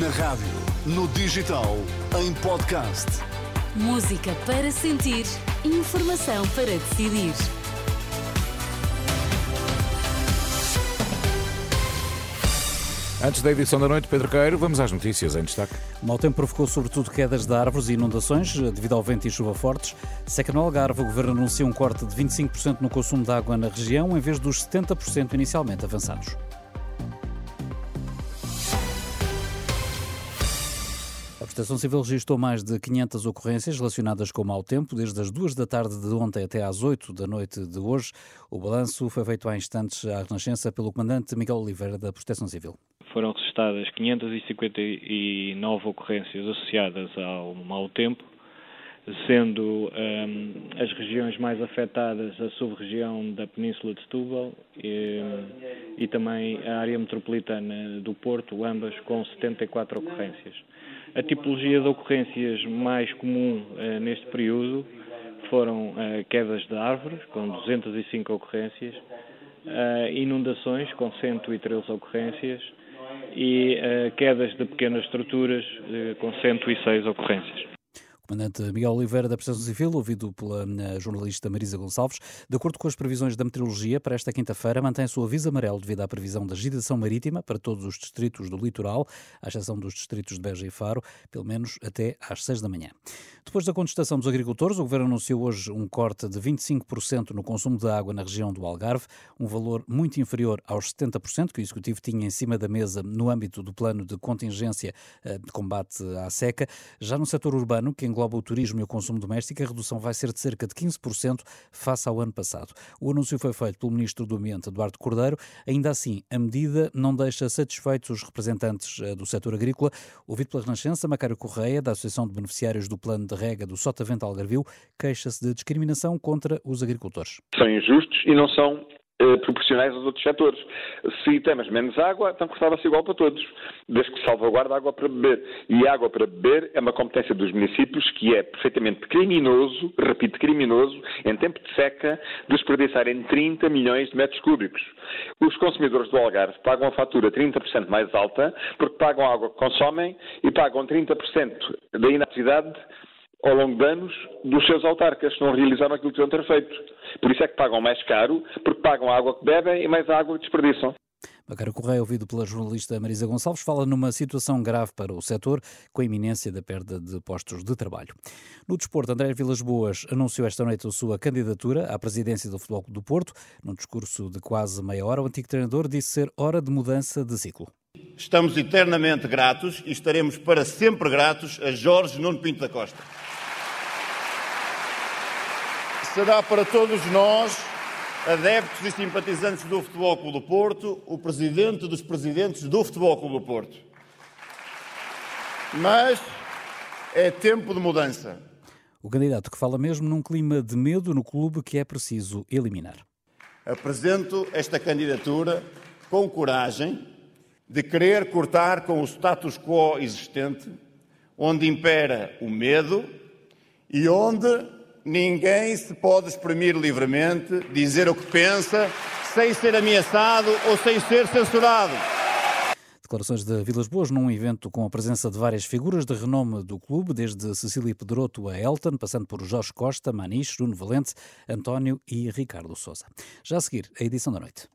Na rádio, no digital, em podcast. Música para sentir, informação para decidir. Antes da edição da noite, Pedro Queiro, vamos às notícias em destaque. O mau tempo provocou sobretudo quedas de árvores e inundações devido ao vento e chuva fortes. Seca no Algarve, o Governo anuncia um corte de 25% no consumo de água na região, em vez dos 70% inicialmente avançados. Proteção Civil registrou mais de 500 ocorrências relacionadas com mau tempo, desde as 2 da tarde de ontem até às 8 da noite de hoje. O balanço foi feito há instantes à Renascença pelo comandante Miguel Oliveira da Proteção Civil foram registadas 559 ocorrências associadas ao mau tempo, sendo um, as regiões mais afetadas a sub-região da Península de Setúbal e, e, também a área metropolitana do Porto, ambas com 74 ocorrências. A tipologia de ocorrências mais comum uh, neste período foram uh, quedas de árvores, com 205 ocorrências, uh, inundações, com 113 ocorrências, e quedas de pequenas estruturas com 106 ocorrências. Comandante Miguel Oliveira da Proteção Civil, ouvido pela eh, jornalista Marisa Gonçalves. De acordo com as previsões da meteorologia, para esta quinta-feira mantém-se o aviso amarelo devido à previsão da agitação marítima para todos os distritos do litoral, à exceção dos distritos de Beja e Faro, pelo menos até às 6 da manhã. Depois da contestação dos agricultores, o Governo anunciou hoje um corte de 25% no consumo de água na região do Algarve, um valor muito inferior aos 70% que o Executivo tinha em cima da mesa no âmbito do plano de contingência eh, de combate à seca. Já no setor urbano, que engloba engloba o turismo e o consumo doméstico, a redução vai ser de cerca de 15% face ao ano passado. O anúncio foi feito pelo Ministro do Ambiente, Eduardo Cordeiro. Ainda assim, a medida não deixa satisfeitos os representantes eh, do setor agrícola. Ouvido pela Renascença, Macário Correia, da Associação de Beneficiários do Plano de Rega do Sotavento Algarvio, queixa-se de discriminação contra os agricultores. São injustos e não são proporcionais aos outros setores. Se temos menos água, então custava-se igual para todos, desde que salvaguarda água para beber. E água para beber é uma competência dos municípios que é perfeitamente criminoso, repito, criminoso, em tempo de seca, desperdiçarem 30 milhões de metros cúbicos. Os consumidores do Algarve pagam a fatura 30% mais alta porque pagam a água que consomem e pagam 30% da inatividade ao longo de anos dos seus autarcas, não realizaram aquilo que deviam ter feito. Por isso é que pagam mais caro, porque pagam a água que bebem e mais a água que desperdiçam. Macário Correia, ouvido pela jornalista Marisa Gonçalves, fala numa situação grave para o setor, com a iminência da perda de postos de trabalho. No desporto, André Vilas Boas anunciou esta noite a sua candidatura à presidência do Futebol do Porto. Num discurso de quase meia hora, o antigo treinador disse ser hora de mudança de ciclo. Estamos eternamente gratos e estaremos para sempre gratos a Jorge Nuno Pinto da Costa será para todos nós, adeptos e simpatizantes do Futebol Clube do Porto, o presidente dos presidentes do Futebol Clube do Porto. Mas é tempo de mudança. O candidato que fala mesmo num clima de medo no clube que é preciso eliminar. Apresento esta candidatura com coragem de querer cortar com o status quo existente, onde impera o medo e onde ninguém se pode exprimir livremente, dizer o que pensa, sem ser ameaçado ou sem ser censurado. Declarações de Vilas Boas num evento com a presença de várias figuras de renome do clube, desde Cecília Pedroto a Elton, passando por Jorge Costa, Maniche, Bruno Valente, António e Ricardo Sousa. Já a seguir, a edição da noite.